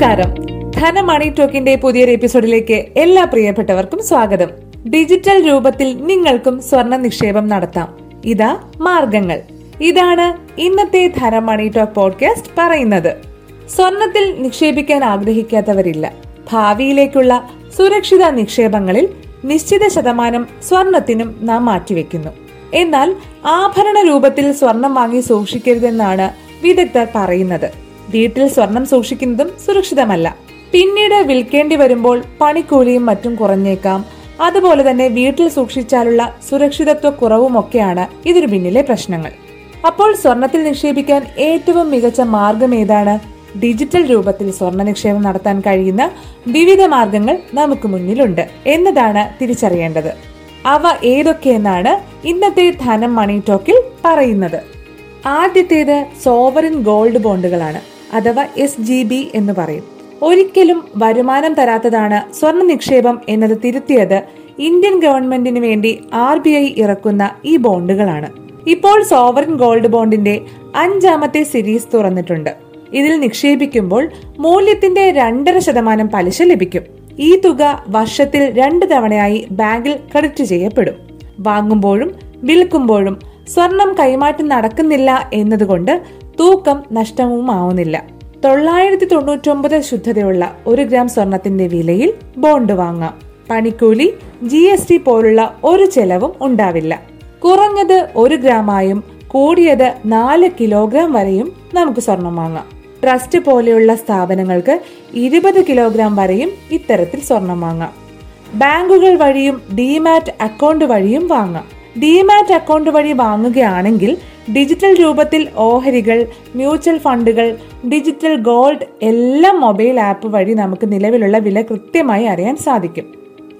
നമസ്കാരം. ധന മണി ടോക്കിന്റെ പുതിയൊരു എപ്പിസോഡിലേക്ക് എല്ലാ പ്രിയപ്പെട്ടവർക്കും സ്വാഗതം. ഡിജിറ്റൽ രൂപത്തിൽ നിങ്ങൾക്കും സ്വർണ നിക്ഷേപം നടത്താം. ഇതാ മാർഗങ്ങൾ. ഇതാണ് ഇന്നത്തെ ധന മണി ടോക്ക് പോഡ്കാസ്റ്റ് പറയുന്നത്. സ്വർണത്തിൽ നിക്ഷേപിക്കാൻ ആഗ്രഹിക്കാത്തവരില്ല. ഭാവിയിലേക്കുള്ള സുരക്ഷിത നിക്ഷേപങ്ങളിൽ നിശ്ചിത ശതമാനം സ്വർണത്തിനും നാം മാറ്റിവെക്കുന്നു. എന്നാൽ ആഭരണ രൂപത്തിൽ സ്വർണം വാങ്ങി സൂക്ഷിക്കരുതെന്നാണ് വിദഗ്ധർ പറയുന്നത്. വീട്ടിൽ സ്വർണം സൂക്ഷിക്കുന്നതും സുരക്ഷിതമല്ല. പിന്നീട് വിൽക്കേണ്ടി വരുമ്പോൾ പണിക്കൂലിയും മറ്റും കുറഞ്ഞേക്കാം. അതുപോലെ തന്നെ വീട്ടിൽ സൂക്ഷിച്ചാലുള്ള സുരക്ഷിതത്വ കുറവുമൊക്കെയാണ് ഇതിനു പിന്നിലെ പ്രശ്നങ്ങൾ. അപ്പോൾ സ്വർണത്തിൽ നിക്ഷേപിക്കാൻ ഏറ്റവും മികച്ച മാർഗം ഏതാണ്? ഡിജിറ്റൽ രൂപത്തിൽ സ്വർണ നിക്ഷേപം നടത്താൻ കഴിയുന്ന വിവിധ മാർഗങ്ങൾ നമുക്ക് മുന്നിലുണ്ട് എന്നതാണ് തിരിച്ചറിയേണ്ടത്. അവ ഏതൊക്കെയെന്നാണ് ഇന്നത്തെ ധനം മണി ടോക്കിൽ പറയുന്നത്. ആദ്യത്തേത് സോവറിൻ ഗോൾഡ് ബോണ്ടുകളാണ്. അഥവാ എസ് ജി ബി എന്ന് പറയും. ഒരിക്കലും വരുമാനം തരാത്തതാണ് സ്വർണ നിക്ഷേപം എന്നത് തിരുത്തിയത് ഇന്ത്യൻ ഗവൺമെന്റിന് വേണ്ടി ആർ ബി ഐ ഇറക്കുന്ന ഈ ബോണ്ടുകളാണ്. ഇപ്പോൾ സോവറിൻ ഗോൾഡ് ബോണ്ടിന്റെ അഞ്ചാമത്തെ സീരീസ് തുറന്നിട്ടുണ്ട്. ഇതിൽ നിക്ഷേപിക്കുമ്പോൾ മൂല്യത്തിന്റെ രണ്ടര ശതമാനം പലിശ ലഭിക്കും. ഈ തുക വർഷത്തിൽ രണ്ട് തവണയായി ബാങ്കിൽ ക്രെഡിറ്റ് ചെയ്യപ്പെടും. വാങ്ങുമ്പോഴും വിൽക്കുമ്പോഴും സ്വർണം കൈമാറ്റം നടക്കുന്നില്ല എന്നതുകൊണ്ട് തൂക്കം നഷ്ടവുമാവുന്നില്ല തൊള്ളായിരത്തി തൊണ്ണൂറ്റൊമ്പത് ശുദ്ധതയുള്ള ഒരു ഗ്രാം സ്വർണത്തിന്റെ വിലയിൽ ബോണ്ട് വാങ്ങാം. പണിക്കൂലി ജി എസ് ടി പോലുള്ള ഒരു ചെലവും ഉണ്ടാവില്ല. കുറഞ്ഞത് ഒരു ഗ്രാമായും കൂടിയത് നാല് കിലോഗ്രാം വരെയും നമുക്ക് സ്വർണം വാങ്ങാം. ട്രസ്റ്റ് പോലെയുള്ള സ്ഥാപനങ്ങൾക്ക് ഇരുപത് കിലോഗ്രാം വരെയും ഇത്തരത്തിൽ സ്വർണം വാങ്ങാം. ബാങ്കുകൾ വഴിയും ഡിമാറ്റ് അക്കൗണ്ട് വഴിയും വാങ്ങാം. ഡിമാറ്റ് അക്കൗണ്ട് വഴി വാങ്ങുകയാണെങ്കിൽ ഡിജിറ്റൽ രൂപത്തിൽ ഓഹരികൾ മ്യൂച്വൽ ഫണ്ടുകൾ ഡിജിറ്റൽ ഗോൾഡ് എല്ലാം മൊബൈൽ ആപ്പ് വഴി നമുക്ക് നിലവിലുള്ള വില കൃത്യമായി അറിയാൻ സാധിക്കും.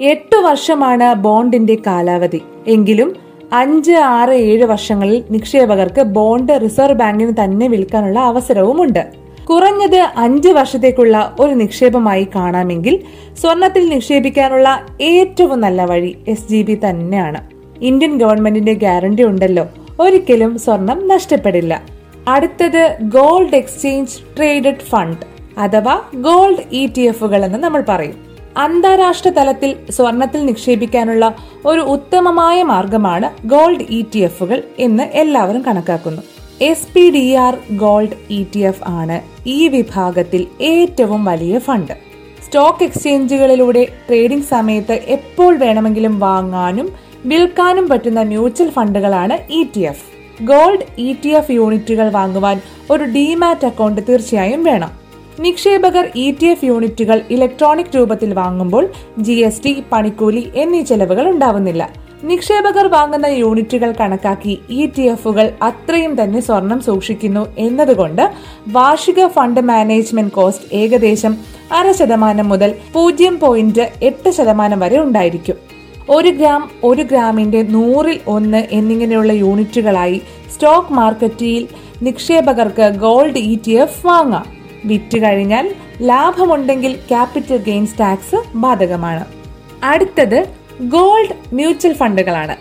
എട്ട് വർഷമാണ് ബോണ്ടിന്റെ കാലാവധി. എങ്കിലും അഞ്ച് ആറ് ഏഴ് വർഷങ്ങളിൽ നിക്ഷേപകർക്ക് ബോണ്ട് റിസർവ് ബാങ്കിന് തന്നെ വിൽക്കാനുള്ള അവസരവുമുണ്ട്. കുറഞ്ഞത് അഞ്ച് വർഷത്തേക്കുള്ള ഒരു നിക്ഷേപമായി കാണാമെങ്കിൽ സ്വർണത്തിൽ നിക്ഷേപിക്കാനുള്ള ഏറ്റവും നല്ല വഴി എസ് ജി ബി തന്നെയാണ്. ഇന്ത്യൻ ഗവൺമെന്റിന്റെ ഗ്യാരണ്ടി ഉണ്ടല്ലോ. ഒരിക്കലും സ്വർണം നഷ്ടപ്പെടില്ല. അടുത്തത് ഗോൾഡ് എക്സ്ചേഞ്ച് ട്രേഡഡ് ഫണ്ട് അഥവാ ഗോൾഡ് ഇ ടി എഫുകൾ എന്ന് നമ്മൾ പറയും. അന്താരാഷ്ട്ര തലത്തിൽ സ്വർണത്തിൽ നിക്ഷേപിക്കാനുള്ള ഒരു ഉത്തമമായ മാർഗമാണ് ഗോൾഡ് ഇ ടി എഫുകൾ എന്ന് എല്ലാവരും കണക്കാക്കുന്നു. S P D R gold E T F ആണ് ഈ വിഭാഗത്തിൽ ഏറ്റവും വലിയ ഫണ്ട്. സ്റ്റോക്ക് എക്സ്ചേഞ്ചുകളിലൂടെ ട്രേഡിംഗ് സമയത്ത് എപ്പോൾ വേണമെങ്കിലും വാങ്ങാനും വിൽക്കാനും പറ്റുന്ന mutual ഫണ്ടുകളാണ് E T F gold E T F യൂണിറ്റുകൾ വാങ്ങുവാൻ ഒരു ഡിമാറ്റ് അക്കൗണ്ട് തീർച്ചയായും വേണം. നിക്ഷേപകർ ഇ ടി എഫ് യൂണിറ്റുകൾ ഇലക്ട്രോണിക് രൂപത്തിൽ വാങ്ങുമ്പോൾ ജി എസ് ടി പണിക്കൂലി എന്നീ ചെലവുകൾ ഉണ്ടാവുന്നില്ല. നിക്ഷേപകർ വാങ്ങുന്ന യൂണിറ്റുകൾ കണക്കാക്കി ഇ ടി എഫുകൾ അത്രയും തന്നെ സ്വർണം സൂക്ഷിക്കുന്നു എന്നതുകൊണ്ട് വാർഷിക ഫണ്ട് മാനേജ്മെന്റ് കോസ്റ്റ് ഏകദേശം അര ശതമാനം മുതൽ പൂജ്യം പോയിന്റ് എട്ട് ശതമാനം വരെ ഉണ്ടായിരിക്കും. ഒരു ഗ്രാം ഒരു ഗ്രാമിന്റെ നൂറിൽ ഒന്ന് എന്നിങ്ങനെയുള്ള യൂണിറ്റുകളായി സ്റ്റോക്ക് മാർക്കറ്റിൽ നിക്ഷേപകർക്ക് ഗോൾഡ് ഇ ടി എഫ് വാങ്ങാം. വിറ്റ് കഴിഞ്ഞാൽ ലാഭമുണ്ടെങ്കിൽ ക്യാപിറ്റൽ ഗെയിൻസ് ടാക്സ് ബാധകമാണ്. അടുത്തത് ഗോൾഡ് മ്യൂച്വൽ ഫണ്ടുകളാണ്.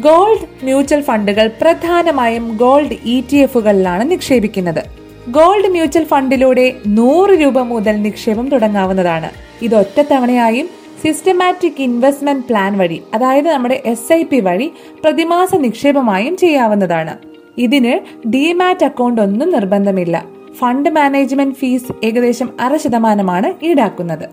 ഗോൾഡ് മ്യൂച്വൽ ഫണ്ടുകൾ പ്രധാനമായും ഗോൾഡ് ഇ ടി എഫുകളിലാണ് നിക്ഷേപിക്കുന്നത്. ഗോൾഡ് മ്യൂച്വൽ ഫണ്ടിലൂടെ നൂറ് രൂപ മുതൽ നിക്ഷേപം തുടങ്ങാവുന്നതാണ്. ഇത് ഒറ്റത്തവണയായും സിസ്റ്റമാറ്റിക് ഇൻവെസ്റ്റ്മെന്റ് പ്ലാൻ വഴി അതായത് നമ്മുടെ എസ് ഐ പി വഴി പ്രതിമാസ നിക്ഷേപമായും ചെയ്യാവുന്നതാണ്. ഇതിന് ഡിമാറ്റ് അക്കൗണ്ട് ഒന്നും നിർബന്ധമില്ല. ഫണ്ട് മാനേജ്മെന്റ് ഫീസ് ഏകദേശം അര ശതമാനമാണ് ഈടാക്കുന്നത്.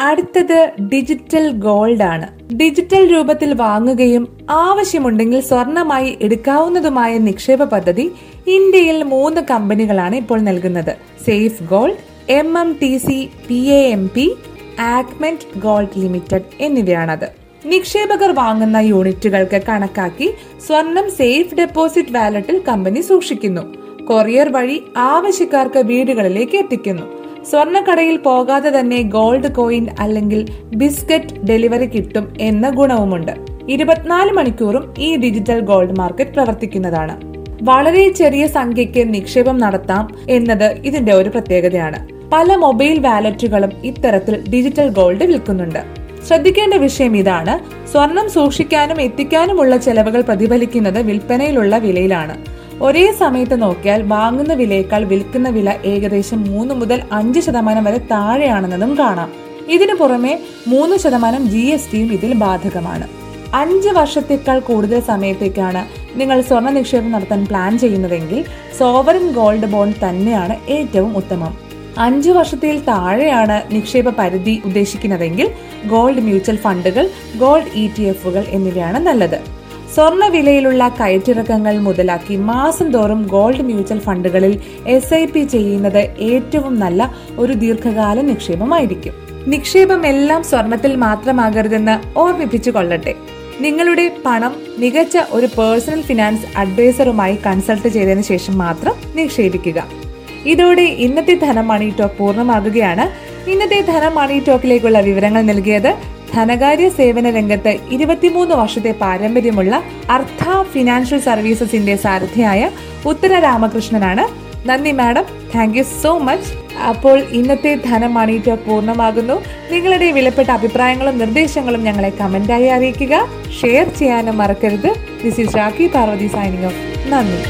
അടുത്തത് ഡിജിറ്റൽ ഗോൾഡ് ആണ്. ഡിജിറ്റൽ രൂപത്തിൽ വാങ്ങുകയും ആവശ്യമുണ്ടെങ്കിൽ സ്വർണമായി എടുക്കാവുന്നതുമായ നിക്ഷേപ പദ്ധതി ഇന്ത്യയിൽ മൂന്ന് കമ്പനികളാണ് ഇപ്പോൾ നൽകുന്നത്. Safe gold M M T C P A M P ആക്മെന്റ് gold limited എന്നിവയാണത്. നിക്ഷേപകർ വാങ്ങുന്ന യൂണിറ്റുകൾക്ക് കണക്കാക്കി സ്വർണം സേഫ് ഡെപ്പോസിറ്റ് വാലറ്റിൽ കമ്പനി സൂക്ഷിക്കുന്നു. കൊറിയർ വഴി ആവശ്യക്കാർക്ക് വീടുകളിലേക്ക് എത്തിക്കുന്നു. സ്വർണക്കടയിൽ പോകാതെ തന്നെ ഗോൾഡ് കോയിൻ അല്ലെങ്കിൽ ബിസ്ക്കറ്റ് ഡെലിവറി കിട്ടും എന്ന ഗുണവുമുണ്ട്. ഇരുപത്തിനാല് മണിക്കൂറും ഈ ഡിജിറ്റൽ ഗോൾഡ് മാർക്കറ്റ് പ്രവർത്തിക്കുന്നതാണ്. വളരെ ചെറിയ സംഖ്യയ്ക്ക് നിക്ഷേപം നടത്താം എന്നത് ഇതിന്റെ ഒരു പ്രത്യേകതയാണ്. പല മൊബൈൽ വാലറ്റുകളും ഇത്തരത്തിൽ ഡിജിറ്റൽ ഗോൾഡ് വിൽക്കുന്നുണ്ട്. ശ്രദ്ധിക്കേണ്ട വിഷയം ഇതാണ്. സ്വർണം സൂക്ഷിക്കാനും എത്തിക്കാനുമുള്ള ചെലവുകൾ പ്രതിഫലിക്കുന്നത് വിൽപ്പനയിലുള്ള വിലയിലാണ്. ഒരേ സമയത്ത് നോക്കിയാൽ വാങ്ങുന്ന വിലയേക്കാൾ വിൽക്കുന്ന വില ഏകദേശം മൂന്ന് മുതൽ അഞ്ച് ശതമാനം വരെ താഴെയാണെന്നതും കാണാം. ഇതിനു പുറമെ മൂന്ന് ശതമാനം ജി എസ് ടിയും ഇതിൽ ബാധകമാണ്. അഞ്ച് വർഷത്തേക്കാൾ കൂടുതൽ സമയത്തേക്കാണ് നിങ്ങൾ സ്വർണ നിക്ഷേപം നടത്താൻ പ്ലാൻ ചെയ്യുന്നതെങ്കിൽ സോവറിൻ ഗോൾഡ് ബോണ്ട് തന്നെയാണ് ഏറ്റവും ഉത്തമം. അഞ്ചു വർഷത്തിൽ താഴെയാണ് നിക്ഷേപ പരിധി ഉദ്ദേശിക്കുന്നതെങ്കിൽ ഗോൾഡ് മ്യൂച്വൽ ഫണ്ടുകൾ ഗോൾഡ് ഇ ടി എഫുകൾ എന്നിവയാണ് നല്ലത്. സ്വർണ വിലയിലുള്ള കയറ്റിറക്കങ്ങൾ മുതലാക്കി മാസം തോറും ഗോൾഡ് മ്യൂച്വൽ ഫണ്ടുകളിൽ എസ് ഐ പി ചെയ്യുന്നത് ഏറ്റവും നല്ല ഒരു ദീർഘകാല നിക്ഷേപമായിരിക്കും. നിക്ഷേപം എല്ലാം സ്വർണത്തിൽ മാത്രമാകരുതെന്ന് ഓർമ്മിപ്പിച്ചു കൊള്ളട്ടെ. നിങ്ങളുടെ പണം മികച്ച ഒരു പേഴ്സണൽ ഫിനാൻസ് അഡ്വൈസറുമായി കൺസൾട്ട് ചെയ്തതിനു ശേഷം മാത്രം നിക്ഷേപിക്കുക. ഇതോടെ ഇന്നത്തെ ധനം മണി ടോക്ക് പൂർണമാകുകയാണ്. ഇന്നത്തെ ധനം മണി ടോക്കിലേക്കുള്ള വിവരങ്ങൾ നൽകിയത് ധനകാര്യ സേവന രംഗത്ത് ഇരുപത്തിമൂന്ന് വർഷത്തെ പാരമ്പര്യമുള്ള അർത്ഥ ഫിനാൻഷ്യൽ സർവീസസിന്റെ സാരഥിയായ ഉത്തര രാമകൃഷ്ണനാണ്. നന്ദി madam thank you so much അപ്പോൾ ഇന്നത്തെ ധനം മണി ടോക്ക് പൂർണമാകുന്നു. നിങ്ങളുടെ വിലപ്പെട്ട അഭിപ്രായങ്ങളും നിർദ്ദേശങ്ങളും ഞങ്ങളെ കമന്റായി അറിയിക്കുക. ഷെയർ ചെയ്യാനും മറക്കരുത്. This is Rakhi Parvathy signing off നന്ദി.